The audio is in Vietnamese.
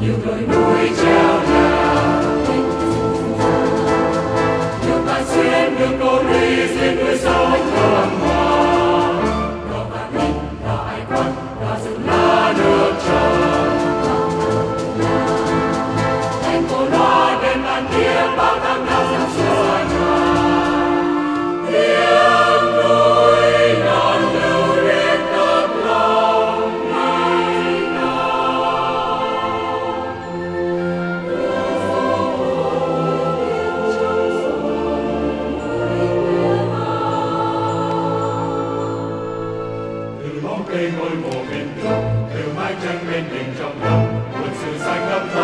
nhiều đời núi treo 記愛和平，搖擺將變形重臨，活笑世間。